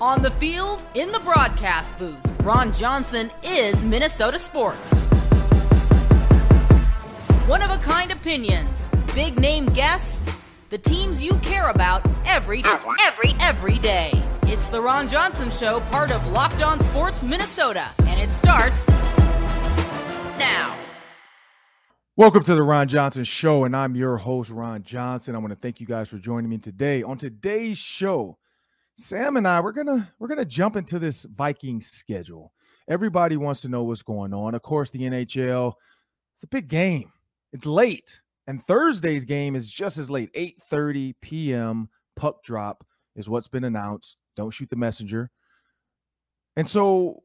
On the field, in the broadcast booth, Ron Johnson is Minnesota sports. One of a kind opinions, big name guests, the teams you care about every every every day. It's the Ron Johnson show, part of Locked On Sports Minnesota, and it starts now. Welcome to the Ron Johnson Show, and I'm your host, Ron Johnson. I want to thank you guys for joining me today. On today's show, Sam and I we're gonna we're gonna jump into this Viking schedule. Everybody wants to know what's going on. Of course, the NHL. It's a big game. It's late, and Thursday's game is just as late. 8:30 p.m. puck drop is what's been announced. Don't shoot the messenger. And so,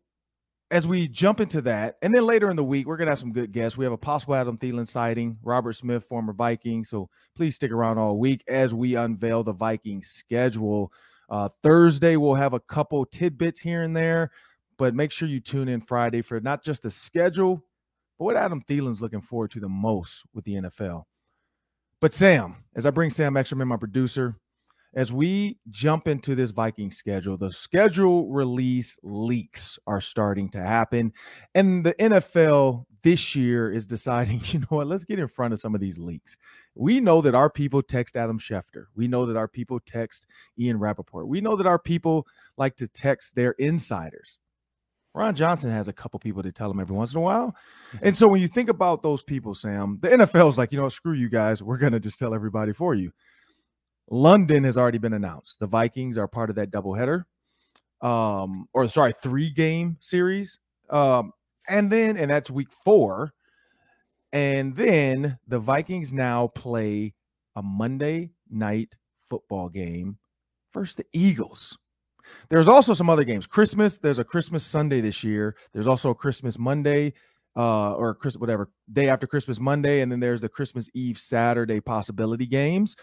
as we jump into that, and then later in the week, we're gonna have some good guests. We have a possible Adam Thielen sighting, Robert Smith, former Viking. So please stick around all week as we unveil the Viking schedule. Uh, Thursday, we'll have a couple tidbits here and there, but make sure you tune in Friday for not just the schedule, but what Adam Thielen's looking forward to the most with the NFL. But Sam, as I bring Sam Ekstrom, my producer, as we jump into this Viking schedule, the schedule release leaks are starting to happen. And the NFL this year is deciding, you know what, let's get in front of some of these leaks. We know that our people text Adam Schefter. We know that our people text Ian Rapoport. We know that our people like to text their insiders. Ron Johnson has a couple people to tell him every once in a while. And so when you think about those people, Sam, the NFL is like, you know, screw you guys. We're going to just tell everybody for you. London has already been announced. The Vikings are part of that doubleheader, um, or sorry, three game series. Um, and then, and that's week four. And then the Vikings now play a Monday night football game versus the Eagles. There's also some other games. Christmas, there's a Christmas Sunday this year. There's also a Christmas Monday, uh, or Chris, whatever, day after Christmas Monday, and then there's the Christmas Eve Saturday possibility games.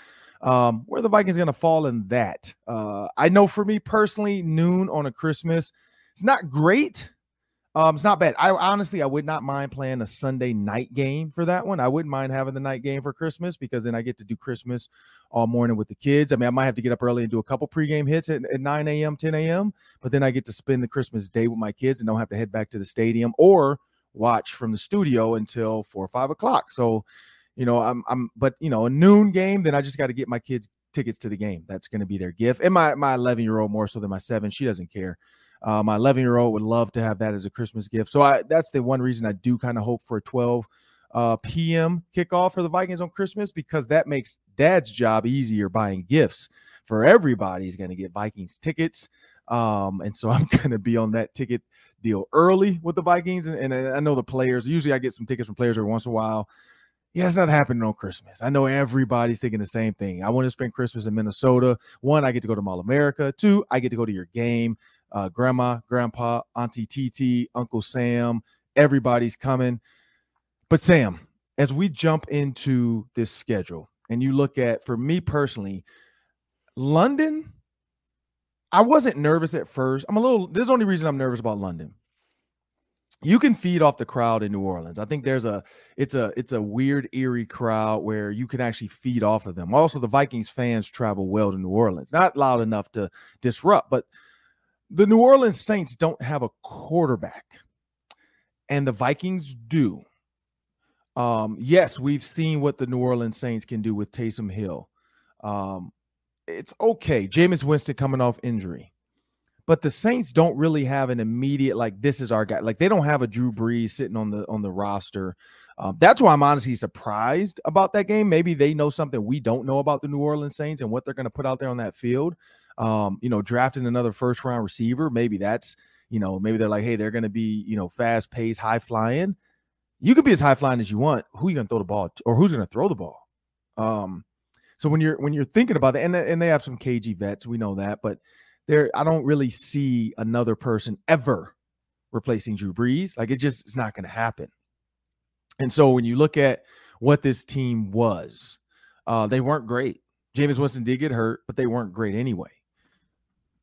Um, where the Vikings going to fall in that? Uh, I know for me personally, noon on a Christmas, it's not great. Um, it's not bad. I honestly, I would not mind playing a Sunday night game for that one. I wouldn't mind having the night game for Christmas because then I get to do Christmas all morning with the kids. I mean, I might have to get up early and do a couple pregame hits at, at 9 a.m., 10 a.m., but then I get to spend the Christmas day with my kids and don't have to head back to the stadium or watch from the studio until four or five o'clock. So, you know, I'm, I'm, but you know, a noon game, then I just got to get my kids tickets to the game. That's going to be their gift. And my my 11 year old more so than my seven, she doesn't care. Uh, my 11 year old would love to have that as a Christmas gift. So I that's the one reason I do kind of hope for a 12 uh, p.m. kickoff for the Vikings on Christmas because that makes dad's job easier buying gifts for everybody. He's going to get Vikings tickets. Um, and so I'm going to be on that ticket deal early with the Vikings. And, and I know the players, usually I get some tickets from players every once in a while. Yeah, it's not happening on Christmas. I know everybody's thinking the same thing. I want to spend Christmas in Minnesota. One, I get to go to Mall America. Two, I get to go to your game uh, grandma, grandpa, auntie TT, Uncle Sam, everybody's coming. But Sam, as we jump into this schedule and you look at, for me personally, London, I wasn't nervous at first. I'm a little, there's the only reason I'm nervous about London. You can feed off the crowd in New Orleans. I think there's a it's a it's a weird eerie crowd where you can actually feed off of them. Also, the Vikings fans travel well to New Orleans. Not loud enough to disrupt, but the New Orleans Saints don't have a quarterback, and the Vikings do. Um, yes, we've seen what the New Orleans Saints can do with Taysom Hill. Um, it's okay. Jameis Winston coming off injury. But the Saints don't really have an immediate like this is our guy. Like they don't have a Drew Brees sitting on the on the roster. Um, that's why I'm honestly surprised about that game. Maybe they know something we don't know about the New Orleans Saints and what they're going to put out there on that field um, you know, drafting another first round receiver. Maybe that's, you know, maybe they're like, hey, they're going to be, you know, fast paced, high flying. You could be as high flying as you want. Who are you going to throw the ball to, or who's going to throw the ball? Um, so when you're when you're thinking about that, and and they have some cagey vets, we know that, but there, I don't really see another person ever replacing Drew Brees. Like it just it's not going to happen. And so when you look at what this team was, uh, they weren't great. Jameis Winston did get hurt, but they weren't great anyway.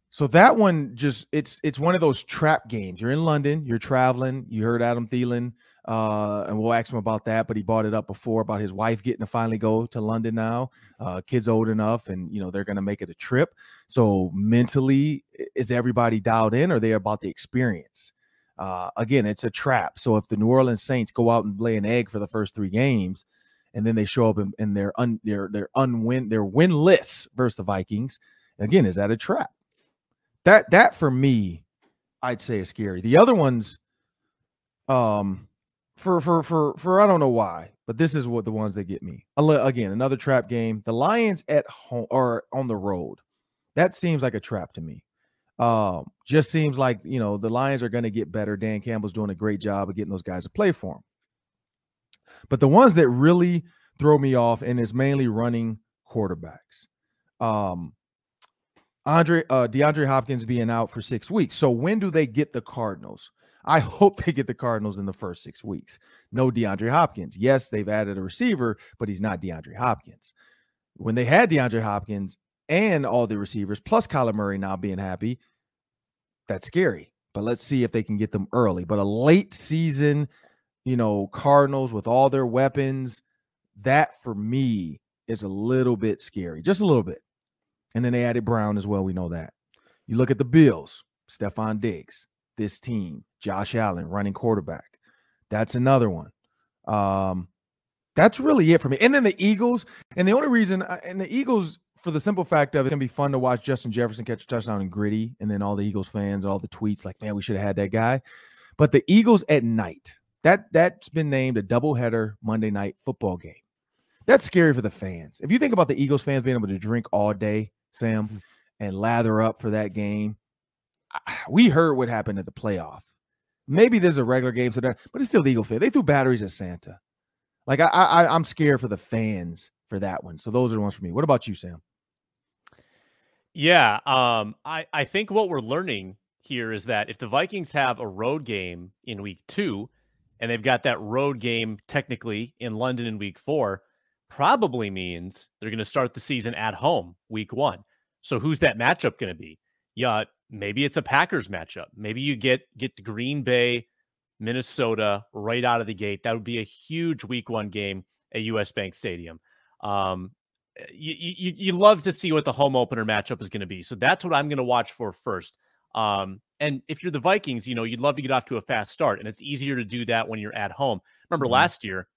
So that one just it's it's one of those trap games. You're in London, you're traveling. You heard Adam Thielen, uh, and we'll ask him about that. But he brought it up before about his wife getting to finally go to London now. Uh, kids old enough, and you know they're going to make it a trip. So mentally, is everybody dialed in, or they about the experience? Uh, again, it's a trap. So if the New Orleans Saints go out and lay an egg for the first three games, and then they show up and, in their un, their their unwin their winless versus the Vikings, again, is that a trap? that that for me, I'd say is scary. The other ones, um, for for for for I don't know why, but this is what the ones that get me. Again, another trap game. The Lions at home or on the road. That seems like a trap to me. Um, just seems like you know the Lions are going to get better. Dan Campbell's doing a great job of getting those guys to play for him. But the ones that really throw me off, and is mainly running quarterbacks. Um, Andre uh, DeAndre Hopkins being out for six weeks. So when do they get the Cardinals? I hope they get the Cardinals in the first six weeks. No DeAndre Hopkins. Yes, they've added a receiver, but he's not DeAndre Hopkins. When they had DeAndre Hopkins and all the receivers, plus Kyler Murray now being happy, that's scary. But let's see if they can get them early. But a late season, you know, Cardinals with all their weapons, that for me is a little bit scary, just a little bit. And then they added Brown as well. We know that. You look at the Bills, Stefon Diggs, this team, Josh Allen running quarterback. That's another one. Um, that's really it for me. And then the Eagles, and the only reason, uh, and the Eagles, for the simple fact of it, can be fun to watch Justin Jefferson catch a touchdown and gritty, and then all the Eagles fans, all the tweets like, man, we should have had that guy. But the Eagles at night, that that's been named a doubleheader Monday night football game. That's scary for the fans. If you think about the Eagles fans being able to drink all day Sam, mm-hmm. and lather up for that game. We heard what happened at the playoff. Maybe there's a regular game, so but it's still Eagle fan. They threw batteries at Santa. Like I, I, I'm scared for the fans for that one. So those are the ones for me. What about you, Sam? Yeah, um, I, I think what we're learning here is that if the Vikings have a road game in week two, and they've got that road game technically in London in week four, probably means they're going to start the season at home week one. So who's that matchup going to be? Yeah, maybe it's a Packers matchup. Maybe you get get Green Bay, Minnesota right out of the gate. That would be a huge week one game at US Bank Stadium. Um, you, you, you love to see what the home opener matchup is going to be. So that's what I'm going to watch for first. Um, and if you're the Vikings, you know, you'd love to get off to a fast start, and it's easier to do that when you're at home. Remember mm-hmm. last year,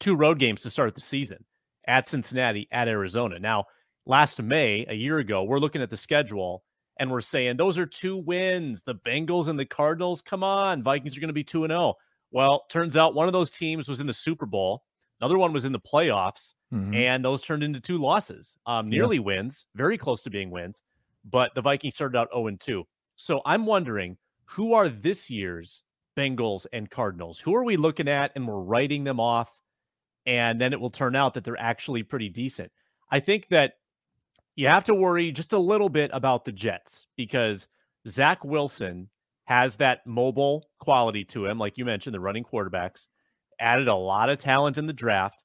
two road games to start the season at Cincinnati, at Arizona. Now, last May, a year ago, we're looking at the schedule and we're saying those are two wins. The Bengals and the Cardinals, come on, Vikings are going to be 2 and 0. Well, turns out one of those teams was in the Super Bowl, another one was in the playoffs, mm-hmm. and those turned into two losses. Um, nearly yeah. wins, very close to being wins, but the Vikings started out 0 and 2. So I'm wondering who are this year's Bengals and Cardinals? Who are we looking at and we're writing them off and then it will turn out that they're actually pretty decent. I think that you have to worry just a little bit about the Jets because Zach Wilson has that mobile quality to him, like you mentioned, the running quarterbacks added a lot of talent in the draft.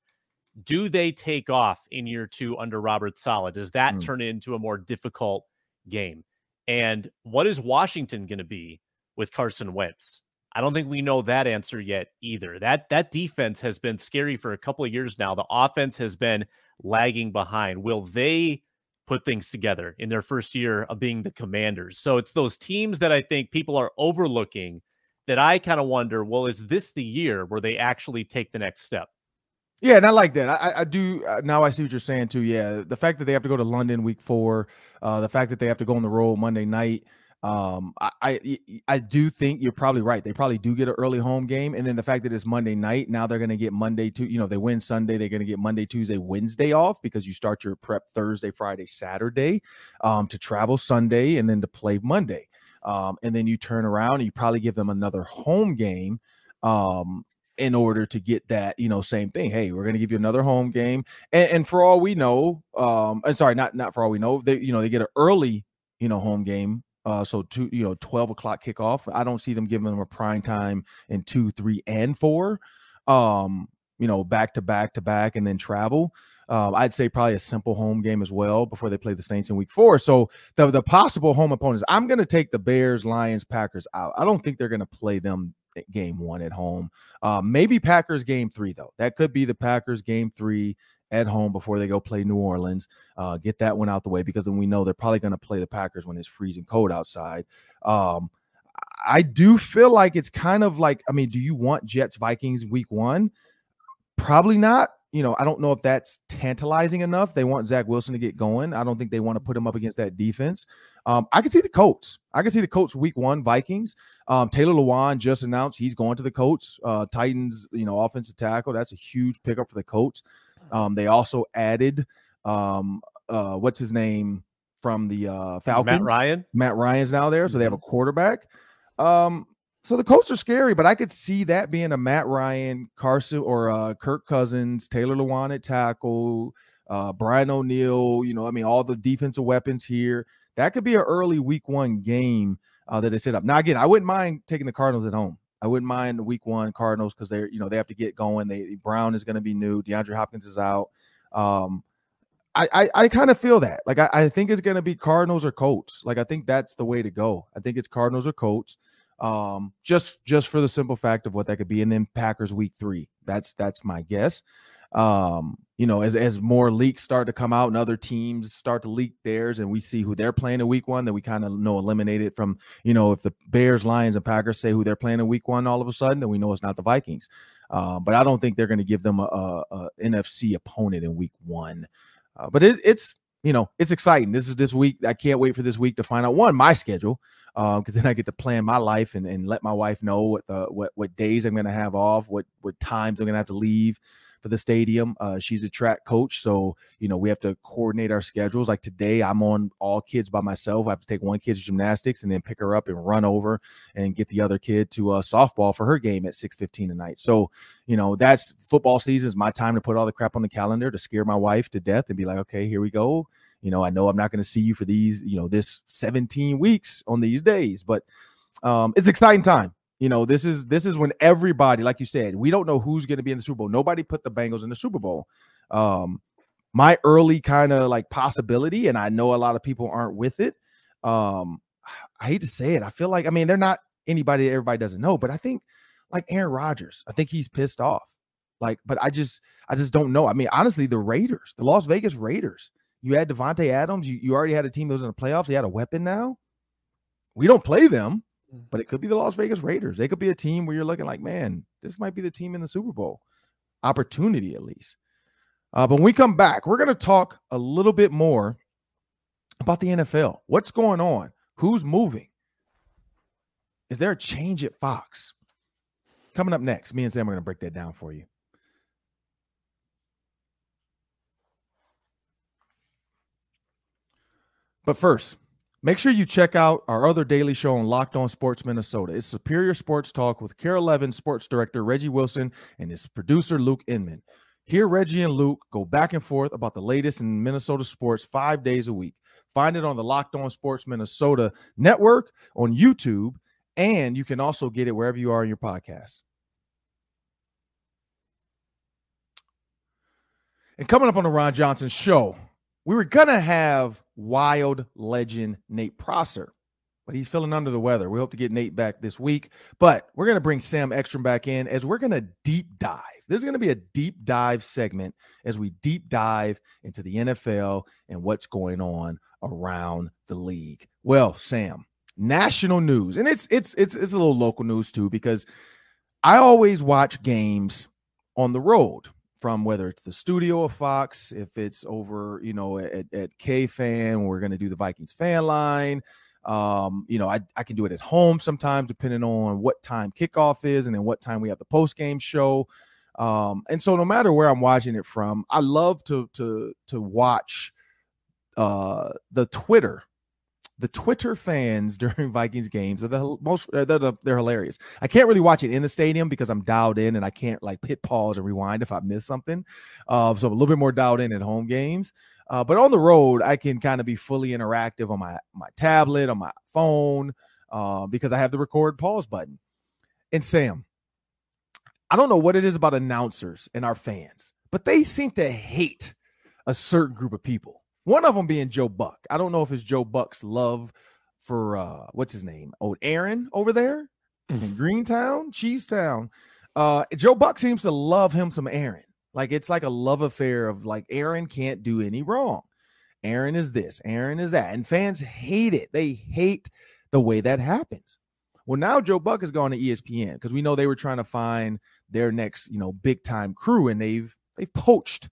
Do they take off in year two under Robert Saleh? Does that mm. turn into a more difficult game? And what is Washington going to be with Carson Wentz? I don't think we know that answer yet either. That that defense has been scary for a couple of years now. The offense has been lagging behind. Will they put things together in their first year of being the commanders? So it's those teams that I think people are overlooking that I kind of wonder, well, is this the year where they actually take the next step? Yeah, and I like that. I, I do. Uh, now I see what you're saying too. Yeah, the fact that they have to go to London week four, uh, the fact that they have to go on the road Monday night. Um, I, I, I do think you're probably right. They probably do get an early home game, and then the fact that it's Monday night, now they're going to get Monday to you know they win Sunday, they're going to get Monday, Tuesday, Wednesday off because you start your prep Thursday, Friday, Saturday, um, to travel Sunday and then to play Monday, um, and then you turn around and you probably give them another home game, um, in order to get that, you know, same thing. Hey, we're going to give you another home game, and, and for all we know, um, I'm sorry, not not for all we know, they you know they get an early you know home game uh, so two, you know, 12 o'clock kickoff. I don't see them giving them a prime time in two, three, and four. Um, you know, back to back to back and then travel. Um, I'd say probably a simple home game as well before they play the Saints in week four. So the, the possible home opponents, I'm going to take the Bears, Lions, Packers out. I don't think they're going to play them game one at home. Uh, maybe Packers game three, though. That could be the Packers game three at home before they go play New Orleans. Uh, get that one out the way because then we know they're probably going to play the Packers when it's freezing cold outside. Um, I do feel like it's kind of like, I mean, do you want Jets Vikings week one? Probably not. You know, I don't know if that's tantalizing enough. They want Zach Wilson to get going. I don't think they want to put him up against that defense. Um, I can see the Colts. I can see the Colts week one Vikings. Um, Taylor Lewan just announced he's going to the Colts. Uh, Titans, you know, offensive tackle. That's a huge pickup for the Colts. Um, they also added um, uh, what's his name from the uh, Falcons? Matt Ryan. Matt Ryan's now there, so they have a mm-hmm. quarterback. Um, so the Colts are scary, but I could see that being a Matt Ryan, Carson, or uh, Kirk Cousins, Taylor Lewan at tackle, uh, Brian O'Neill. You know, I mean, all the defensive weapons here. That could be an early Week One game uh, that they set up. Now, again, I wouldn't mind taking the Cardinals at home. I wouldn't mind Week One Cardinals because they're you know they have to get going. They Brown is going to be new. DeAndre Hopkins is out. Um, I, I, I kind of feel that. Like I, I think it's gonna be Cardinals or Colts. Like I think that's the way to go. I think it's Cardinals or Colts. Um, just just for the simple fact of what that could be, and then Packers week three. That's that's my guess. Um, you know, as as more leaks start to come out and other teams start to leak theirs, and we see who they're playing in week one, then we kind of know eliminated from you know if the Bears, Lions, and Packers say who they're playing in week one, all of a sudden, then we know it's not the Vikings. Um, but I don't think they're going to give them a, a, NFC opponent in week one. Uh, but it, it's you know it's exciting. This is this week. I can't wait for this week to find out one my schedule because um, then I get to plan my life and, and let my wife know what the what what days I'm going to have off, what what times I'm going to have to leave for the stadium. Uh, she's a track coach, so you know we have to coordinate our schedules. Like today, I'm on all kids by myself. I have to take one kid to gymnastics and then pick her up and run over and get the other kid to uh, softball for her game at 6:15 tonight. So you know that's football season is my time to put all the crap on the calendar to scare my wife to death and be like, okay, here we go. You know, I know I'm not going to see you for these, you know, this 17 weeks on these days, but um, it's exciting time. You know, this is this is when everybody, like you said, we don't know who's going to be in the Super Bowl. Nobody put the Bengals in the Super Bowl. Um, my early kind of like possibility, and I know a lot of people aren't with it. Um, I hate to say it. I feel like I mean they're not anybody everybody doesn't know, but I think like Aaron Rodgers, I think he's pissed off. Like, but I just I just don't know. I mean, honestly, the Raiders, the Las Vegas Raiders, you had Davante Adams, you, you already had a team that was in the playoffs, you had a weapon now. We don't play them. Mm. but it could be the Las Vegas Raiders. They could be a team where you're looking like, man, this might be the team in the Super Bowl opportunity at least. Uh, but when we come back, we're going to talk a little bit more about the NFL. What's going on? Who's moving? Is there a change at Fox? Coming up next, me and Sam are going to break that down for you. But first, Make sure you check out our other daily show on Locked On Sports Minnesota. It's Superior Sports Talk with KARE 11 Sports Director Reggie Wilson and his producer Luke Inman. Here, Reggie and Luke go back and forth about the latest in Minnesota sports five days a week. Find it on the Locked On Sports Minnesota network, on YouTube, and you can also get it wherever you are in your podcast. And coming up on the Ron Johnson show, we were going to have wild legend Nate Prosser, but he's feeling under the weather. We hope to get Nate back this week, but we're going to bring Sam Ekstrom back in as we're going to deep dive. There's going to be a deep dive segment as we deep dive into the NFL and what's going on around the league. Well, Sam, national news, and it's it's it's it's a little local news too because I always watch games on the road from whether it's the studio of Fox, if it's over, you know, at, at KFan, we're going to do the Vikings fan line. Um, you know, I, I can do it at home sometimes, depending on what time kickoff is and then what time we have the post game show. Um, and so no matter where I'm watching it from, I love to to to watch uh the Twitter the Twitter fans during Vikings games are the most they're, the, they're hilarious. I can't really watch it in the stadium because I'm dialed in and I can't like hit pause and rewind if I miss something. Uh, so I'm a little bit more dialed in at home games. Uh, but on the road, I can kind of be fully interactive on my my tablet, on my phone, uh, because I have the record pause button. And Sam, I don't know what it is about announcers and our fans, but they seem to hate a certain group of people. One of them being Joe Buck. I don't know if it's Joe Buck's love for uh what's his name? Old Aaron over there in Greentown, Cheesetown. Uh Joe Buck seems to love him some Aaron. Like it's like a love affair of like Aaron can't do any wrong. Aaron is this, Aaron is that. And fans hate it. They hate the way that happens. Well, now Joe Buck has gone to ESPN because we know they were trying to find their next, you know, big time crew, and they've they've poached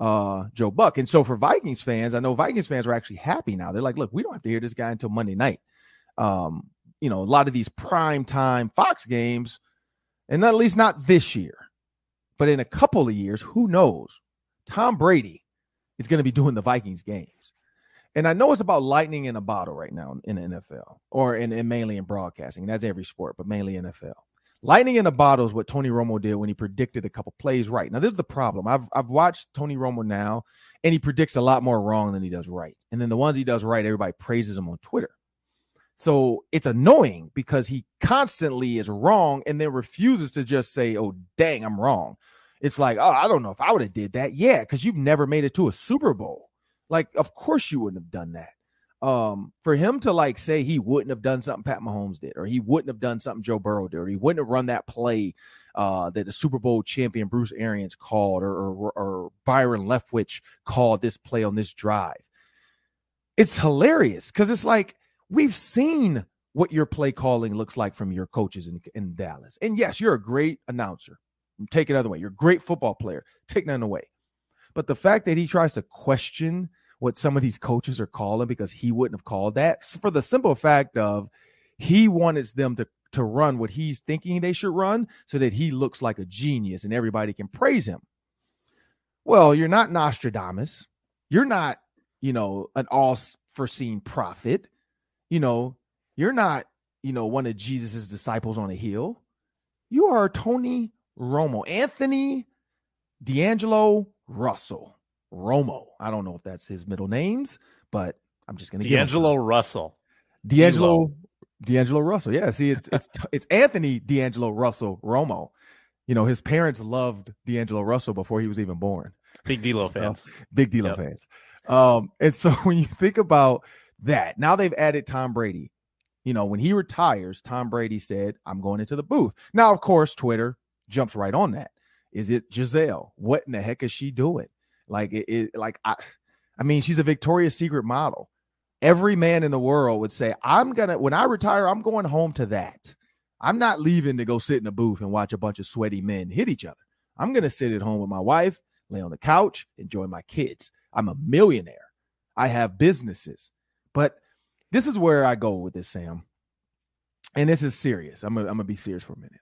uh Joe Buck. And so for Vikings fans, I know Vikings fans are actually happy now. They're like, look, we don't have to hear this guy until Monday night. Um, you know, a lot of these prime time Fox games, and at least not this year, but in a couple of years, who knows? Tom Brady is going to be doing the Vikings games. And I know it's about lightning in a bottle right now in the NFL or in, in mainly in broadcasting. That's every sport, but mainly NFL. Lightning in a bottle is what Tony Romo did when he predicted a couple plays right. Now, this is the problem. I've I've watched Tony Romo now, and he predicts a lot more wrong than he does right. And then the ones he does right, everybody praises him on Twitter. So it's annoying because he constantly is wrong and then refuses to just say, "Oh, dang, I'm wrong." It's like, "Oh, I don't know if I would have did that." Yeah, because you've never made it to a Super Bowl. Like, of course you wouldn't have done that. Um, for him to like say he wouldn't have done something Pat Mahomes did, or he wouldn't have done something Joe Burrow did, or he wouldn't have run that play uh, that the Super Bowl champion Bruce Arians called, or, or, or Byron Leftwich called this play on this drive. It's hilarious because it's like we've seen what your play calling looks like from your coaches in, in Dallas. And yes, you're a great announcer. Take it other way. You're a great football player. Take none away. But the fact that he tries to question what some of these coaches are calling because he wouldn't have called that for the simple fact of he wanted them to to run what he's thinking they should run so that he looks like a genius and everybody can praise him. Well, you're not Nostradamus. You're not, you know, an all foreseen prophet. You know, you're not, you know, one of Jesus's disciples on a hill. You are Tony Romo, Anthony D'Angelo Russell. Romo. I don't know if that's his middle names, but I'm just going to get D'Angelo Russell. D'Angelo D'Angelo Russell. Yeah, see, it's it's it's Anthony D'Angelo Russell Romo. You know, his parents loved D'Angelo Russell before he was even born. Big D'Lo so, fans. Big D'Lo yep. fans. Um, and so when you think about that, now they've added Tom Brady. You know, when he retires, Tom Brady said, "I'm going into the booth." Now, of course, Twitter jumps right on that. Is it Gisele? What in the heck is she doing? Like it, it like I I mean, she's a Victoria's Secret model. Every man in the world would say, I'm gonna when I retire, I'm going home to that. I'm not leaving to go sit in a booth and watch a bunch of sweaty men hit each other. I'm gonna sit at home with my wife, lay on the couch, enjoy my kids. I'm a millionaire. I have businesses. But this is where I go with this, Sam. And this is serious. I'm gonna, I'm gonna be serious for a minute.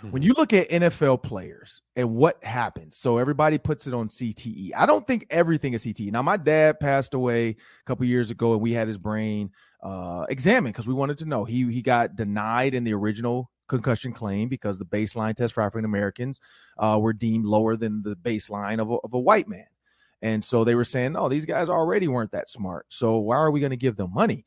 Mm-hmm. When you look at NFL players and what happens, so everybody puts it on CTE. I don't think everything is CTE. Now, my dad passed away a couple years ago, and we had his brain uh, examined because we wanted to know. He he got denied in the original concussion claim because the baseline test for African Americans uh, were deemed lower than the baseline of a, of a white man. And so they were saying, no, these guys already weren't that smart. So why are we going to give them money?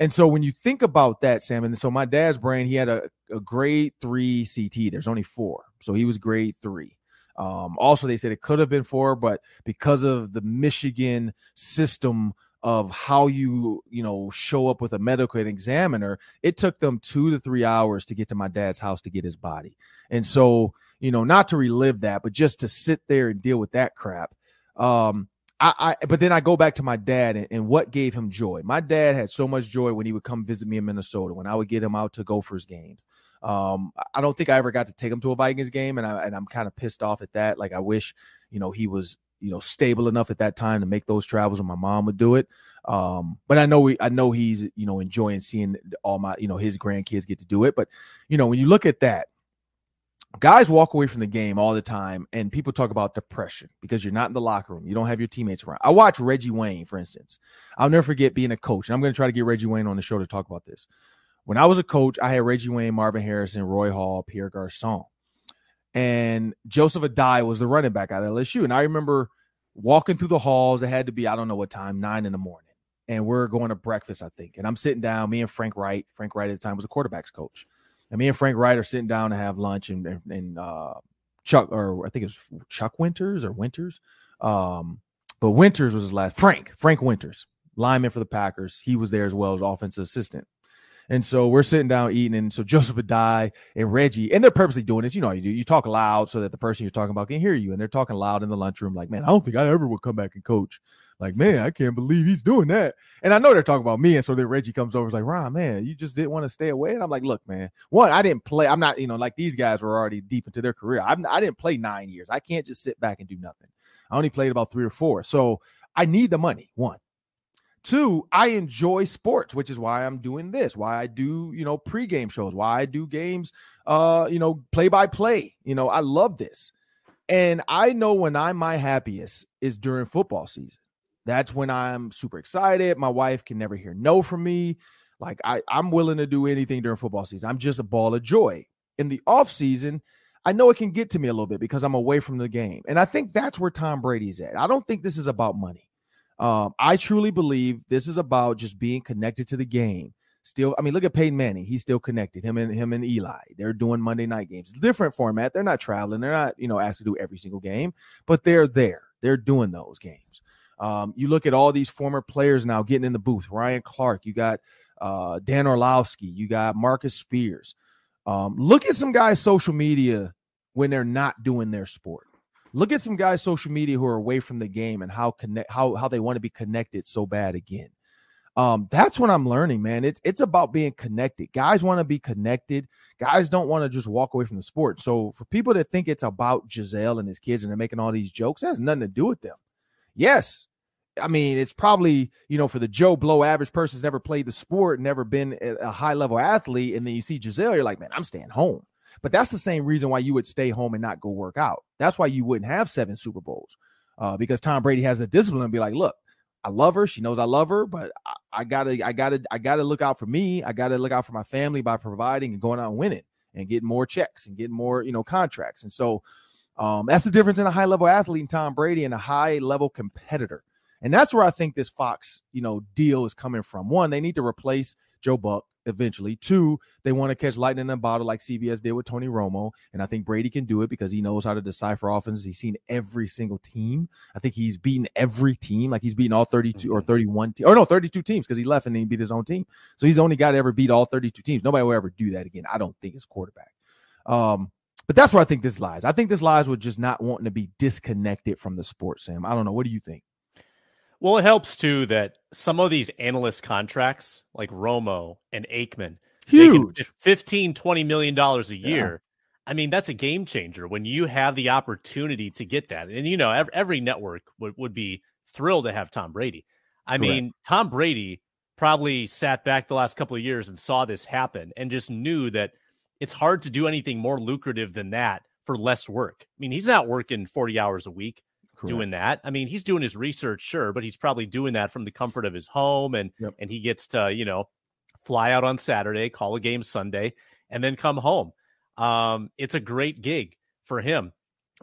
And so when you think about that, Sam, and so my dad's brain, he had a, a grade three CT. There's only four. So he was grade three. Um, also, they said it could have been four, but because of the Michigan system of how you, you know, show up with a medical examiner, it took them two to three hours to get to my dad's house to get his body. And so, you know, not to relive that, but just to sit there and deal with that crap. Um, I, I, but then I go back to my dad and, and, what gave him joy. My dad had so much joy when he would come visit me in Minnesota, when I would get him out to Gophers games. Um, I don't think I ever got to take him to a Vikings game, and I and I'm kind of pissed off at that. Like I wish, you know, he was you know stable enough at that time to make those travels, and my mom would do it. Um, but I know we, I know he's you know enjoying seeing all my you know his grandkids get to do it. But you know when you look at that, guys walk away from the game all the time and people talk about depression because you're not in the locker room you don't have your teammates around. I watch reggie wayne for instance. I'll never forget being a coach and i'm going to try to get reggie wayne on the show to talk about this. When i was a coach i had reggie wayne marvin harrison roy hall pierre garcon and joseph Addai was the running back out at lsu and i remember walking through the halls it had to be i don't know what time nine in the morning and we're going to breakfast i think and i'm sitting down me and frank wright frank wright at the time was a quarterbacks coach and me and Frank Wright are sitting down to have lunch, and and, uh, Chuck or I think it was Chuck Winters or Winters. Um, but Winters was his last. Frank, Frank Winters, lineman for the Packers. He was there as well as offensive assistant. And so we're sitting down eating, and so Joseph Addai and Reggie, and they're purposely doing this. You know, you do you talk loud so that the person you're talking about can hear you, and they're talking loud in the lunchroom, like, man, I don't think I ever would come back and coach. Like, man, I can't believe he's doing that. And I know they're talking about me, and so then Reggie comes over, is like, Ron, man, you just didn't want to stay away. And I'm like, look, man, one, I didn't play. I'm not, you know, like these guys were already deep into their career. I'm, I didn't play nine years. I can't just sit back and do nothing. I only played about three or four, so I need the money. One. Two, I enjoy sports, which is why I'm doing this, why I do, you know, pregame shows, why I do games, uh, you know, play by play. You know, I love this. And I know when I'm my happiest is during football season. That's when I'm super excited. My wife can never hear no from me. Like I, I'm willing to do anything during football season. I'm just a ball of joy. In the off season, I know it can get to me a little bit because I'm away from the game. And I think that's where Tom Brady's at. I don't think this is about money. Um, I truly believe this is about just being connected to the game. Still, I mean, look at Peyton Manning. He's still connected. Him and him and Eli. They're doing Monday night games. Different format. They're not traveling. They're not, you know, asked to do every single game, but they're there. They're doing those games. Um, you look at all these former players now getting in the booth. Ryan Clark. You got uh, Dan Orlovsky. You got Marcus Spears. Um, look at some guys' social media when they're not doing their sport. Look at some guys' social media who are away from the game and how connect how how they want to be connected so bad again. Um, that's what I'm learning, man. It's it's about being connected. Guys want to be connected. Guys don't want to just walk away from the sport. So for people that think it's about Gisele and his kids and they're making all these jokes, that has nothing to do with them. Yes, I mean, it's probably, you know, for the Joe Blow average person who's never played the sport, never been a high level athlete, and then you see Gisele, you're like, man, I'm staying home. But that's the same reason why you would stay home and not go work out. That's why you wouldn't have seven Super Bowls uh, because Tom Brady has the discipline to be like, look, I love her. She knows I love her, but I, I, gotta, I gotta, I gotta look out for me. I gotta look out for my family by providing and going out and winning and getting more checks and getting more, you know, contracts. And so um, that's the difference in a high level athlete and Tom Brady and a high level competitor. And that's where I think this Fox, you know, deal is coming from. One, they need to replace Joe Buck eventually. Two, they want to catch lightning in a bottle like CBS did with Tony Romo. And I think Brady can do it because he knows how to decipher offenses. He's seen every single team. I think he's beaten every team. Like he's beaten all 32 or mm-hmm. 31 te- or no, 32 teams because he left and then he beat his own team. So he's the only guy to ever beat all 32 teams. Nobody will ever do that again. I don't think as quarterback. Um, but that's where I think this lies. I think this lies with just not wanting to be disconnected from the sport, Sam. I don't know. What do you think? Well, it helps too that some of these analyst contracts, like Romo and Aikman, huge 15, 20 million dollars a year. Yeah. I mean, that's a game changer when you have the opportunity to get that. And you know, every, every network would, would be thrilled to have Tom Brady. I Correct. mean, Tom Brady probably sat back the last couple of years and saw this happen and just knew that it's hard to do anything more lucrative than that for less work. I mean, he's not working 40 hours a week. Correct. doing that. I mean, he's doing his research, sure, but he's probably doing that from the comfort of his home and yep. and he gets to, you know, fly out on Saturday, call a game Sunday, and then come home. Um, it's a great gig for him.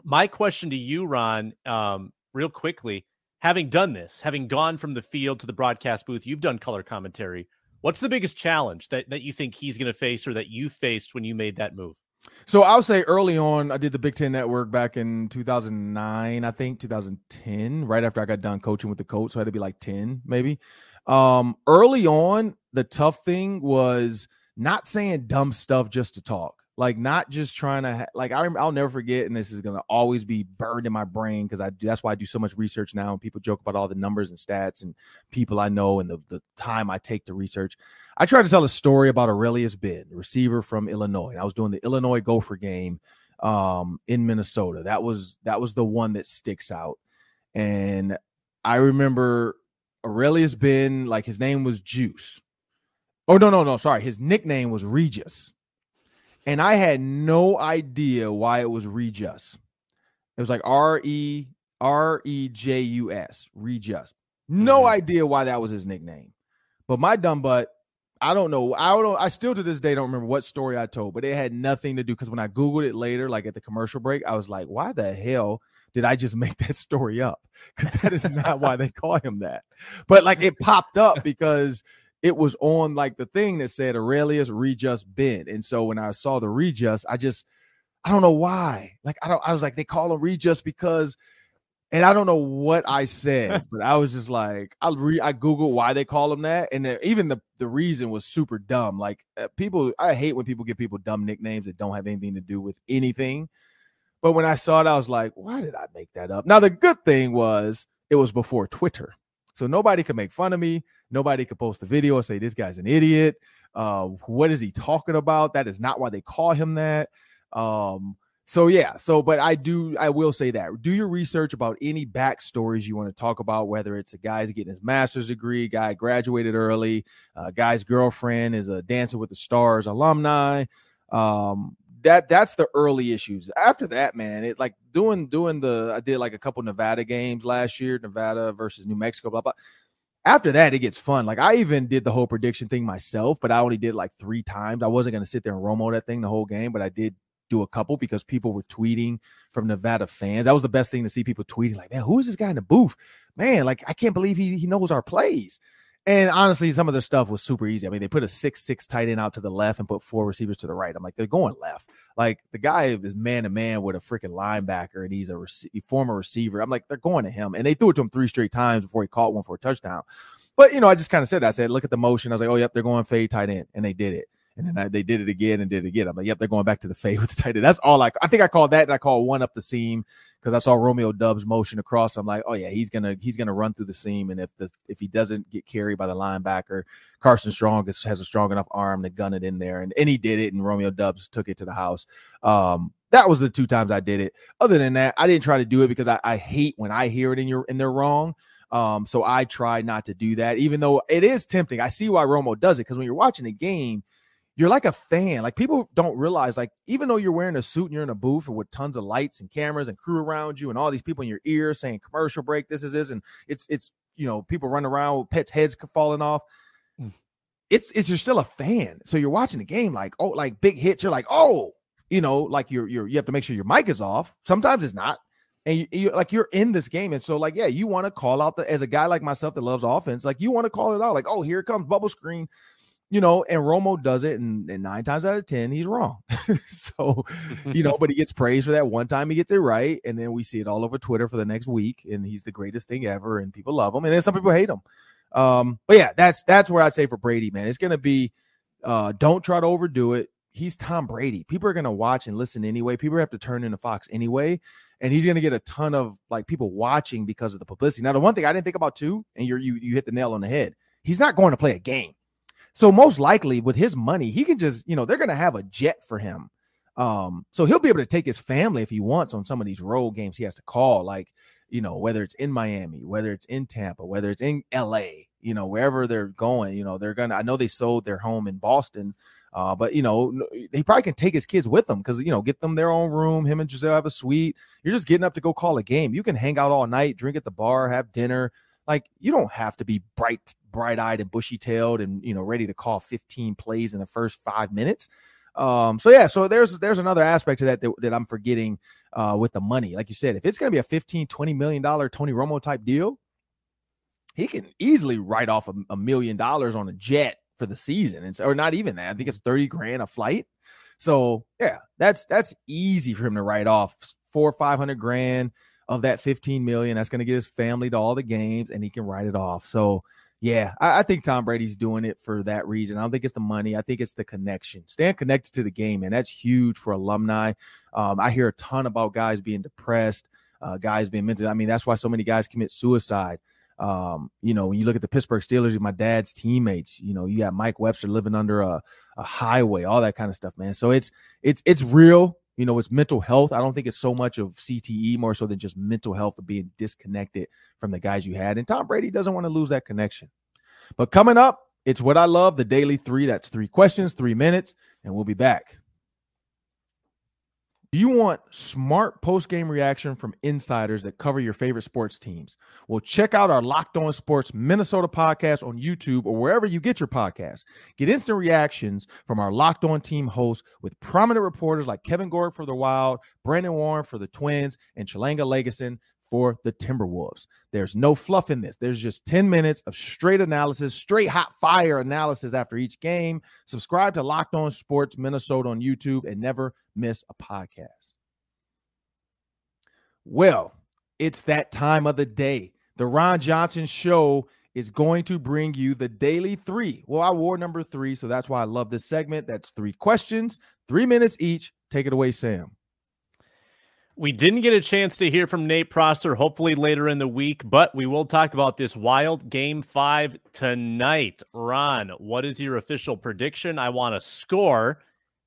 My question to you, Ron, um, real quickly, having done this, having gone from the field to the broadcast booth, you've done color commentary. What's the biggest challenge that, that you think he's going to face or that you faced when you made that move? So I'll say early on, I did the Big Ten Network back in 2009, I think 2010, right after I got done coaching with the coach. So I had to be like 10, maybe. Um, early on, the tough thing was not saying dumb stuff just to talk like not just trying to ha- like I, i'll never forget and this is going to always be burned in my brain because i that's why i do so much research now and people joke about all the numbers and stats and people i know and the, the time i take to research. I tried to tell a story about Arrelious the receiver from illinois i was doing the illinois gopher game um, in minnesota. That was that was the one that sticks out. And i remember Arrelious benn like his name was juice. Oh no no no sorry his nickname was regis and I had no idea why it was Regus. It was like R E R E J U S, Regus. No mm-hmm. idea why that was his nickname. But my dumb butt, I don't know. I don't. I still to this day don't remember what story I told, but it had nothing to do because when I googled it later, like at the commercial break, I was like, "Why the hell did I just make that story up?" Because that is not why they call him that. But like it popped up because it was on like the thing that said Arrelious Regis Benn. And so when I saw the Regis, I just I don't know why. Like I don't I was like, they call him Regis because and I don't know what I said, but I was just like, I re I googled why they call him that, and even the the reason was super dumb. Like uh, people, I hate when people give people dumb nicknames that don't have anything to do with anything. But when I saw it, I was like, why did I make that up? Now the good thing was it was before Twitter, so nobody could make fun of me. Nobody could post a video and say this guy's an idiot. Uh, what is he talking about? That is not why they call him that. Um, so yeah, so but I do I will say that do your research about any backstories you want to talk about, whether it's a guy's getting his master's degree, guy graduated early, uh, guy's girlfriend is a Dancing with the Stars alumni. Um, that that's the early issues. After that, man, it's like doing doing the I did like a couple Nevada games last year, Nevada versus New Mexico, blah blah. After that, it gets fun. Like I even did the whole prediction thing myself, but I only did like three times. I wasn't gonna sit there and Romo that thing the whole game, but I did do a couple because people were tweeting from Nevada fans. That was the best thing to see people tweeting, like, man, who is this guy in the booth? Man, like, I can't believe he, he knows our plays. And honestly, some of their stuff was super easy. I mean, they put a six six tight end out to the left and put four receivers to the right. I'm like, they're going left. Like the guy is man to man with a freaking linebacker, and he's a rec- former receiver. I'm like, they're going to him, and they threw it to him three straight times before he caught one for a touchdown. But you know, I just kind of said, that. I said, look at the motion. I was like, oh yep, they're going fade tight end, and they did it. And then I, they did it again and did it again. I'm like, yep, they're going back to the fade with the tight end. That's all I, I think I called that and I called one up the seam because I saw Romeo Doubs motion across. I'm like, oh yeah, he's gonna he's gonna run through the seam, and if the if he doesn't get carried by the linebacker, Carson Strong is, has a strong enough arm to gun it in there, and and he did it, and Romeo Doubs took it to the house. Um, that was the two times I did it. Other than that, I didn't try to do it because I, I hate when I hear it in your and they're wrong. Um, so I try not to do that, even though it is tempting. I see why Romo does it because when you're watching the game you're like a fan. Like people don't realize, like, even though you're wearing a suit and you're in a booth with tons of lights and cameras and crew around you and all these people in your ear saying commercial break, this is this, and it's it's you know, people running around with pets' heads falling off. Mm. It's it's you're still a fan. So you're watching the game, like, oh, like big hits, you're like, oh, you know, like you're you're you have to make sure your mic is off. Sometimes it's not. And you, you like you're in this game. And so, like, yeah, you want to call out the as a guy like myself that loves offense, like you want to call it out, like, oh, here comes bubble screen you know, and Romo does it, and, and, nine times out of ten, he's wrong. so, you know, but he gets praised for that one time he gets it right, and then we see it all over Twitter for the next week, and he's the greatest thing ever, and people love him, and then some people hate him. Um, but yeah, that's that's where I'd say for Brady, man, it's gonna be uh, don't try to overdo it. He's Tom Brady. People are gonna watch and listen anyway. People have to turn into Fox anyway, and he's gonna get a ton of like people watching because of the publicity. Now, the one thing I didn't think about too, and you you you hit the nail on the head. He's not going to play a game. So most likely with his money, he can just, you know, they're going to have a jet for him. Um, so he'll be able to take his family if he wants on some of these road games he has to call, like, you know, whether it's in Miami, whether it's in Tampa, whether it's in LA, you know, wherever they're going, you know, they're gonna. I know they sold their home in Boston, uh, but you know, he probably can take his kids with them because you know, get them their own room. Him and Gisele have a suite. You're just getting up to go call a game. You can hang out all night, drink at the bar, have dinner. Like you don't have to be bright, bright eyed and bushy tailed and you know ready to call 15 plays in the first five minutes. Um, so yeah, so there's there's another aspect to that that, that I'm forgetting uh, with the money. Like you said, if it's gonna be a 15, 20 million dollar Tony Romo type deal, he can easily write off a, a million dollars on a jet for the season. And so, or not even that. I think it's 30 grand a flight. So yeah, that's that's easy for him to write off four five hundred grand of that 15 million. That's going to get his family to all the games and he can write it off. So, yeah, I, I, think Tom Brady's doing it for that reason. I don't think it's the money. I think it's the connection. Staying connected to the game, and that's huge for alumni. Um, I hear a ton about guys being depressed, uh, guys being mentally. I mean, that's why so many guys commit suicide. Um, you know, when you look at the Pittsburgh Steelers, my dad's teammates, you know, you got Mike Webster living under a, a highway, all that kind of stuff, man. So it's it's it's real. You know, it's mental health. I don't think it's so much of CTE more so than just mental health of being disconnected from the guys you had. And Tom Brady doesn't want to lose that connection. But coming up, it's what I love the daily three. That's three questions, three minutes, and we'll be back. Do you want smart post game reaction from insiders that cover your favorite sports teams? Well, check out our Locked On Sports Minnesota podcast on YouTube or wherever you get your podcasts. Get instant reactions from our Locked On team hosts with prominent reporters like Kevin Gordon for the Wild, Brandon Warne for the Twins, and Chalanga Legason for the Timberwolves. There's no fluff in this. There's just 10 minutes of straight analysis, straight hot fire analysis after each game. Subscribe to Locked On Sports Minnesota on YouTube and never miss a podcast. Well, it's that time of the day. The Ron Johnson Show is going to bring you the daily three. Well, I wore number three, so that's why I love this segment. That's three questions, three minutes each. Take it away, Sam. We didn't get a chance to hear from Nate Prosser, hopefully later in the week, but we will talk about this wild game five tonight. Ron, what is your official prediction? I want a score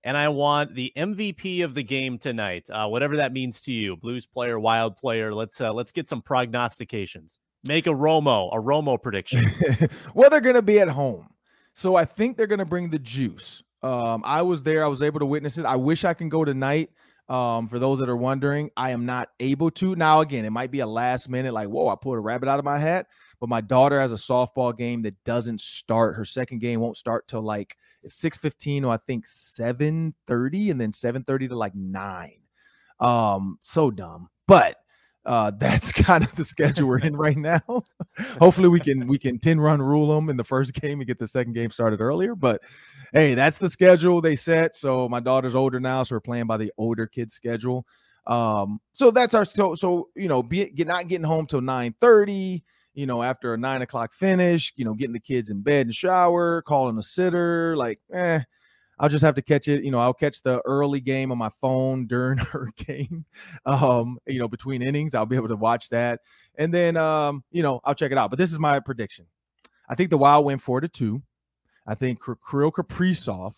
and I want the MVP of the game tonight, uh, whatever that means to you. Blues player, wild player. Let's uh, let's get some prognostications. Make a Romo, a Romo prediction. well, they're going to be at home, so I think they're going to bring the juice. Um, I was there. I was able to witness it. I wish I can go tonight. Um, for those that are wondering, I am not able to. Now, again, it might be a last minute, like, whoa, I pulled a rabbit out of my hat. But my daughter has a softball game that doesn't start. Her second game won't start till like 6:15 or I think 7:30, and then 7:30 to like 9. Um, so dumb. But uh, that's kind of the schedule we're in right now. Hopefully, we can we can 10 run rule them in the first game and get the second game started earlier. But hey, that's the schedule they set. So my daughter's older now, so we're playing by the older kids' schedule. Um, so that's our so so you know, be get not getting home till 9 30 you know, after a nine o'clock finish, you know, getting the kids in bed and shower, calling a sitter, like, eh, I'll just have to catch it. You know, I'll catch the early game on my phone during her game. Um, you know, between innings, I'll be able to watch that. And then um, you know, I'll check it out. But this is my prediction. I think the Wild win four to two. I think Kirill Kaprizov,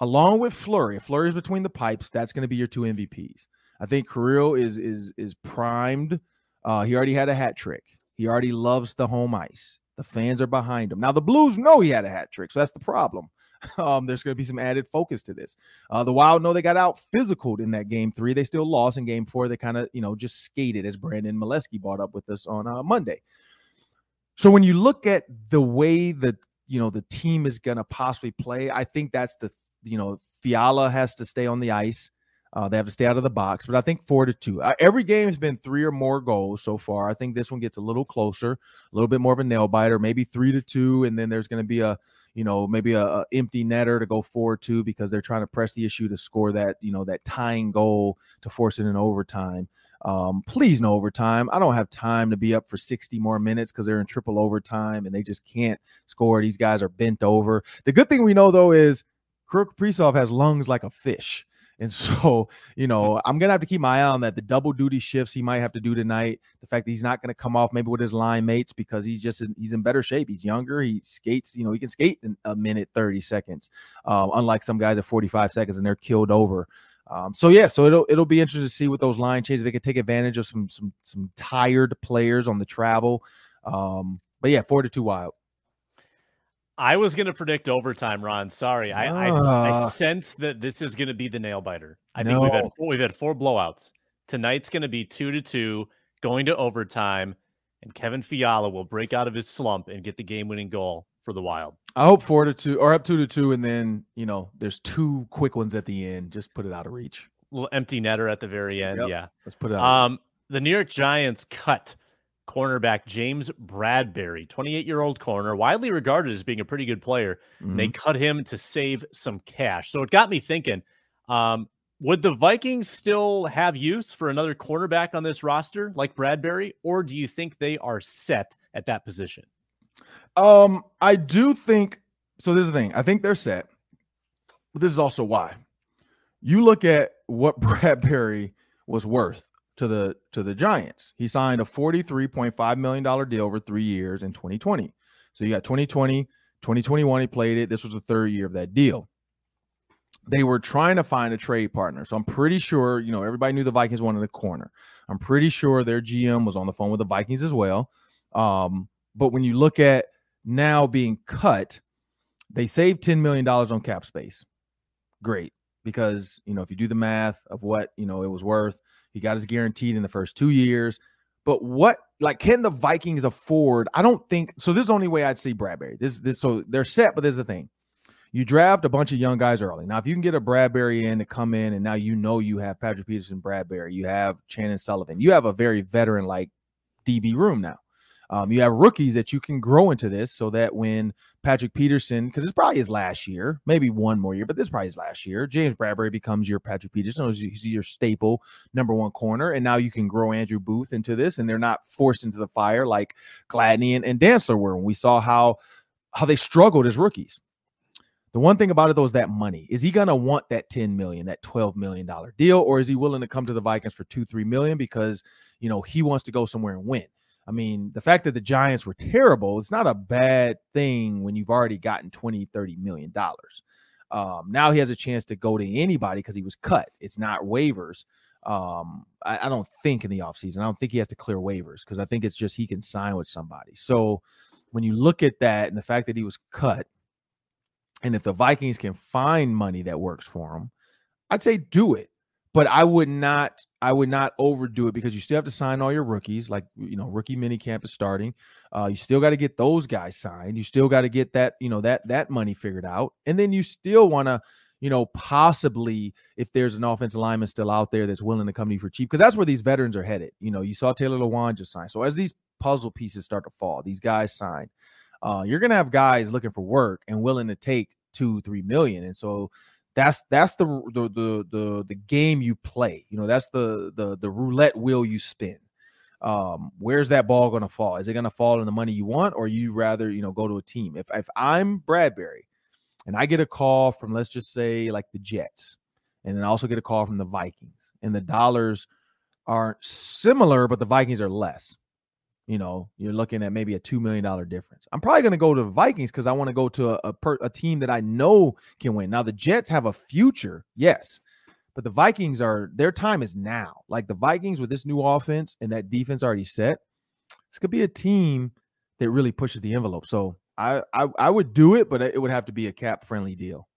along with Fleury, if Fleury is between the pipes, that's going to be your two MVPs. I think Kirill is is is primed. Uh, he already had a hat trick. He already loves the home ice. The fans are behind him. Now the Blues know he had a hat trick, so that's the problem. Um, there's going to be some added focus to this. Uh, the Wild know they got out physical in that game three. They still lost in game four. They kind of, you know, just skated, as Brandon Molesky brought up with us on uh, Monday. So when you look at the way that you know the team is going to possibly play, I think that's the you know Fiala has to stay on the ice. Uh, they have to stay out of the box, but I think four to two. Uh, every game has been three or more goals so far. I think this one gets a little closer, a little bit more of a nail biter, maybe three to two, and then there's going to be a, you know, maybe a, a, empty netter to go four two because they're trying to press the issue to score that, you know, that tying goal to force it in overtime. Um, please no overtime. I don't have time to be up for 60 more minutes because they're in triple overtime and they just can't score. These guys are bent over. The good thing we know though is Kirk Kaprizov has lungs like a fish. And so, you know, I'm gonna have to keep my eye on that. The double duty shifts he might have to do tonight. The fact that he's not gonna come off maybe with his line mates because he's just in, he's in better shape. He's younger. He skates. You know, he can skate in a minute 30 seconds. Um, unlike some guys at 45 seconds and they're killed over. Um, so yeah, so it'll it'll be interesting to see what those line changes. They could take advantage of some some some tired players on the travel. Um, but yeah, four to two wild. I was going to predict overtime, Ron. Sorry, I, I, I ah. sense that this is going to be the nail biter. I no. think we've had four, we've had four blowouts. Tonight's going to be two to two, going to overtime, and Kevin Fiala will break out of his slump and get the game-winning goal for the Wild. I hope four to two or up two to two, and then you know there's two quick ones at the end. Just put it out of reach. A little empty netter at the very end. Yep. Yeah, let's put it out. Um, the New York Giants cut cornerback James Bradberry, 28 year old corner, widely regarded as being a pretty good player. Mm-hmm. They cut him to save some cash. So it got me thinking um, would the Vikings still have use for another cornerback on this roster like Bradberry, or do you think they are set at that position? Um, I do think so. There's the thing. I think they're set, but this is also why. You look at what Bradberry was worth to the to the Giants. He signed a $43.5 million deal over three years in 2020. So you got 2020, 2021, he played it. This was the third year of that deal. They were trying to find a trade partner. So I'm pretty sure, you know, everybody knew the Vikings wanted a corner. I'm pretty sure their GM was on the phone with the Vikings as well. Um, but when you look at now being cut, they saved $10 million on cap space. Great. Because, you know, if you do the math of what, you know, it was worth, he got his guaranteed in the first two years. But what like can the Vikings afford? I don't think so. This is the only way I'd see Bradberry. This this so they're set, but there's the thing. You draft a bunch of young guys early. Now, if you can get a Bradberry in to come in, and now you know you have Patrick Peterson, Bradberry, you have Chandon Sullivan, you have a very veteran like DB room now. Um, you have rookies that you can grow into this so that when Patrick Peterson, because it's probably his last year, maybe one more year, but this is probably his last year. James Bradberry becomes your Patrick Peterson, he's your staple number one corner. And now you can grow Andrew Booth into this, and they're not forced into the fire like Gladney and, and Dantzler were when we saw how how they struggled as rookies. The one thing about it though is that money. Is he gonna want that 10 million, that 12 million dollar deal, or is he willing to come to the Vikings for two, three million because you know he wants to go somewhere and win? I mean, the fact that the Giants were terrible, it's not a bad thing when you've already gotten 20, 30 million dollars. Um, now he has a chance to go to anybody because he was cut. It's not waivers. Um, I, I, don't think in the offseason. I don't think he has to clear waivers because I think it's just he can sign with somebody. So when you look at that and the fact that he was cut, and if the Vikings can find money that works for him, I'd say do it but I would not I would not overdo it because you still have to sign all your rookies. Like you know, rookie mini camp is starting. Uh, you still got to get those guys signed. You still got to get that you know that that money figured out, and then you still want to you know possibly if there's an offensive lineman still out there that's willing to come to you for cheap because that's where these veterans are headed. You know, you saw Taylor Lewan just sign. So as these puzzle pieces start to fall, these guys sign. Uh, you're gonna have guys looking for work and willing to take two, three million, and so that's that's the the the the, the game you play. You know, that's the the the roulette wheel you spin. Um, where's that ball going to fall? Is it going to fall in the money you want, or you rather you know go to a team? If if I'm Bradberry, and I get a call from let's just say like the Jets, and then I also get a call from the Vikings, and the dollars aren't similar, but the Vikings are less you know, you're looking at maybe a $2 million difference. I'm probably going to go to the Vikings because I want to go to a, a, per, a, team that I know can win. Now, the Jets have a future, yes, but the Vikings are, their time is now. Like the Vikings with this new offense and that defense already set, this could be a team that really pushes the envelope. So I, I, I would do it, but it would have to be a cap friendly deal.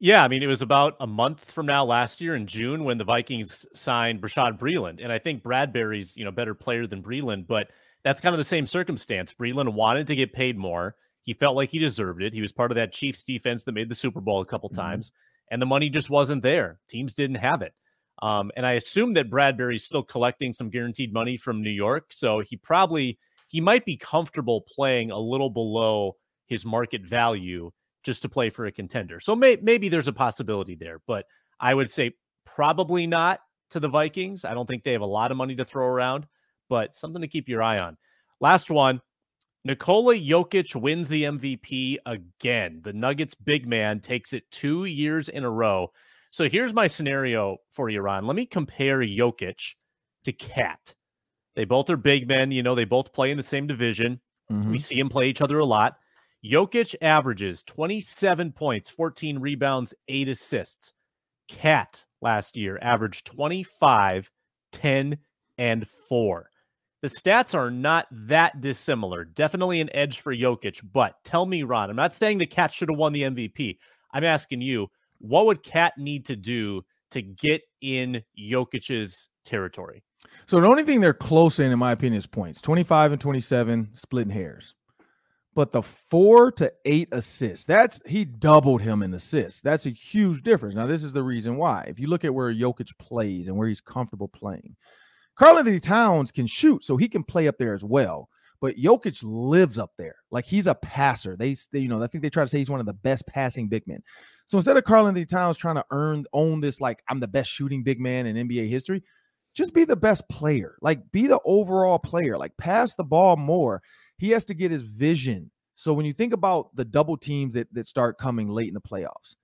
Yeah, I mean, it was about a month from now last year in June when the Vikings signed Bashaud Breeland. And I think Bradberry's, you know, better player than Breeland, but that's kind of the same circumstance. Breeland wanted to get paid more. He felt like he deserved it. He was part of that Chiefs defense that made the Super Bowl a couple mm-hmm. times, and the money just wasn't there. Teams didn't have it. Um, and I assume that Bradberry's still collecting some guaranteed money from New York. So he probably he might be comfortable playing a little below his market value just to play for a contender. So may, maybe there's a possibility there, but I would say probably not to the Vikings. I don't think they have a lot of money to throw around, but something to keep your eye on. Last one Nikola Jokic wins the MVP again. The Nuggets big man takes it two years in a row. So here's my scenario for you, Ron. Let me compare Jokic to KAT. They both are big men. You know, they both play in the same division. Mm-hmm. We see them play each other a lot. Jokic averages 27 points, 14 rebounds, eight assists. KAT last year averaged 25, 10, and 4. The stats are not that dissimilar. Definitely an edge for Jokic, but tell me, Ron, I'm not saying the KAT should have won the MVP. I'm asking you, what would KAT need to do to get in Jokic's territory? So the only thing they're close in, in my opinion, is points. 25 and 27, splitting hairs but the four to eight assists, that's he doubled him in assists. That's a huge difference. Now, this is the reason why. If you look at where Jokic plays and where he's comfortable playing, Karl-Anthony Towns can shoot, so he can play up there as well. But Jokic lives up there. Like he's a passer. They, they, you know, I think they try to say he's one of the best passing big men. So instead of Karl-Anthony Towns trying to earn own this, like I'm the best shooting big man in NBA history, just be the best player. Like be the overall player. Like pass the ball more he has to get his vision. So when you think about the double teams that, that start coming late in the playoffs,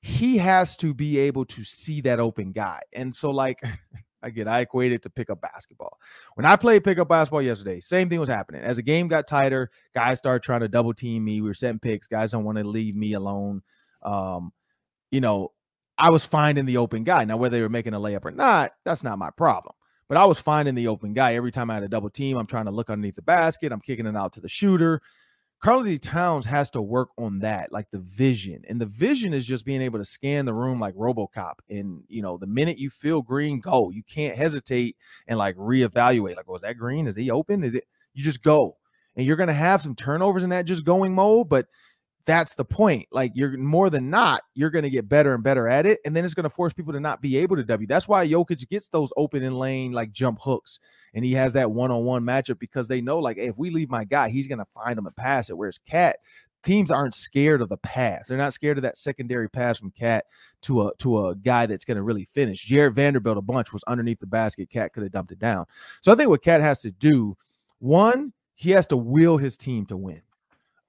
he has to be able to see that open guy. And so, like, again, I equate it to pick up basketball. When I played pickup basketball yesterday, same thing was happening. As the game got tighter, guys started trying to double team me. We were setting picks. Guys don't want to leave me alone. Um, you know, I was finding the open guy. Now, whether they were making a layup or not, that's not my problem. But I was finding the open guy every time I had a double team. I'm trying to look underneath the basket. I'm kicking it out to the shooter. Karl-Anthony Towns has to work on that, like the vision. And the vision is just being able to scan the room like Robocop. And you know, the minute you feel green, go. You can't hesitate and like reevaluate. Like, was oh, that green? Is he open? Is it you just go? And you're gonna have some turnovers in that just going mode, but that's the point. Like you're more than not, you're going to get better and better at it, and then it's going to force people to not be able to W. That's why Jokic gets those open in lane like jump hooks, and he has that one on one matchup because they know like hey, if we leave my guy, he's going to find him and pass it. Whereas KAT, teams aren't scared of the pass. They're not scared of that secondary pass from KAT to a to a guy that's going to really finish. Jarred Vanderbilt a bunch was underneath the basket. KAT could have dumped it down. So I think what KAT has to do, one, he has to will his team to win.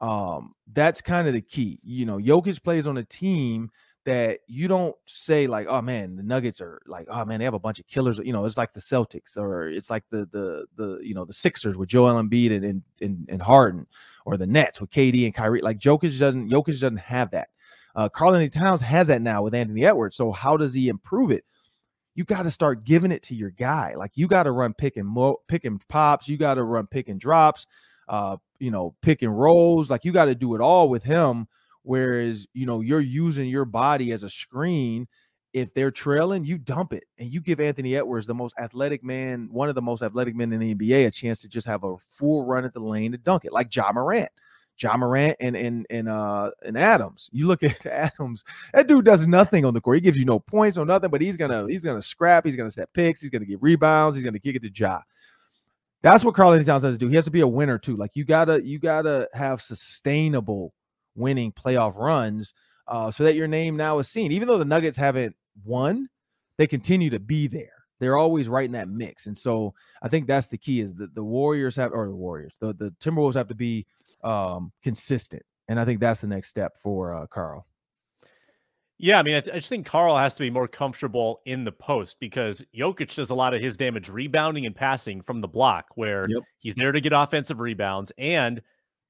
Um, that's kind of the key. You know, Jokic plays on a team that you don't say like, oh man, the Nuggets are like, oh man, they have a bunch of killers. You know, it's like the Celtics or it's like the the the you know the Sixers with Joel Embiid and and and, Harden, or the Nets with KD and Kyrie. Like Jokic doesn't Jokic doesn't have that. Uh, Karl-Anthony Towns has that now with Anthony Edwards. So how does he improve it? You got to start giving it to your guy. Like you got to run pick and mo- pick and pops. You got to run pick and drops uh, you know, pick and rolls. Like you got to do it all with him. Whereas, you know, you're using your body as a screen. If they're trailing, you dump it and you give Anthony Edwards, the most athletic man, one of the most athletic men in the NBA, a chance to just have a full run at the lane to dunk it, like Ja Morant. Ja Morant and and and uh and Adams. You look at Adams, that dude does nothing on the court. He gives you no points or nothing, but he's gonna he's gonna scrap, he's gonna set picks, he's gonna get rebounds, he's gonna kick it to Ja. That's what Karl-Anthony Towns has to do. He has to be a winner too. Like you gotta you gotta have sustainable winning playoff runs uh, so that your name now is seen. Even though the Nuggets haven't won, they continue to be there. They're always right in that mix. And so I think that's the key is that the Warriors have or the Warriors, the, the Timberwolves have to be um, consistent. And I think that's the next step for uh, Karl. Yeah, I mean, I, th- I, just think Karl has to be more comfortable in the post because Jokic does a lot of his damage rebounding and passing from the block, where yep. he's there to get offensive rebounds. And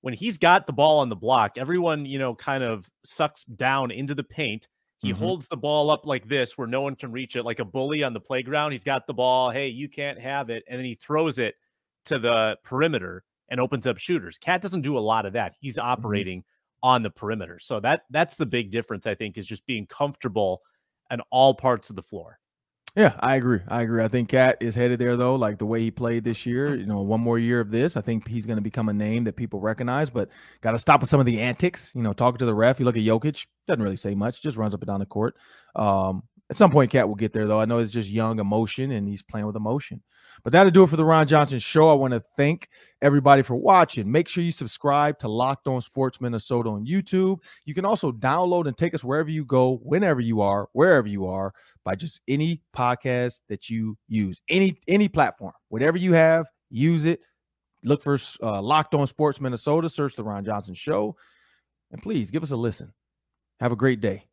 when he's got the ball on the block, everyone, you know, kind of sucks down into the paint. He mm-hmm. holds the ball up like this where no one can reach it, like a bully on the playground. He's got the ball. Hey, you can't have it. And then he throws it to the perimeter and opens up shooters. KAT doesn't do a lot of that. He's mm-hmm. operating. Mm-hmm on the perimeter. So that that's the big difference, I think, is just being comfortable in all parts of the floor. Yeah, I agree. I agree. I think KAT is headed there though, like the way he played this year. You know, one more year of this, I think he's going to become a name that people recognize. But got to stop with some of the antics. You know, talking to the ref. You look at Jokic, doesn't really say much, just runs up and down the court. Um, at some point, KAT will get there though. I know it's just young emotion, and he's playing with emotion. But that'll do it for the Ron Johnson Show. I want to thank everybody for watching. Make sure you subscribe to Locked On Sports Minnesota on YouTube. You can also download and take us wherever you go, whenever you are, wherever you are, by just any podcast that you use, any any platform, whatever you have, use it. Look for uh, Locked On Sports Minnesota. Search the Ron Johnson Show, and please give us a listen. Have a great day.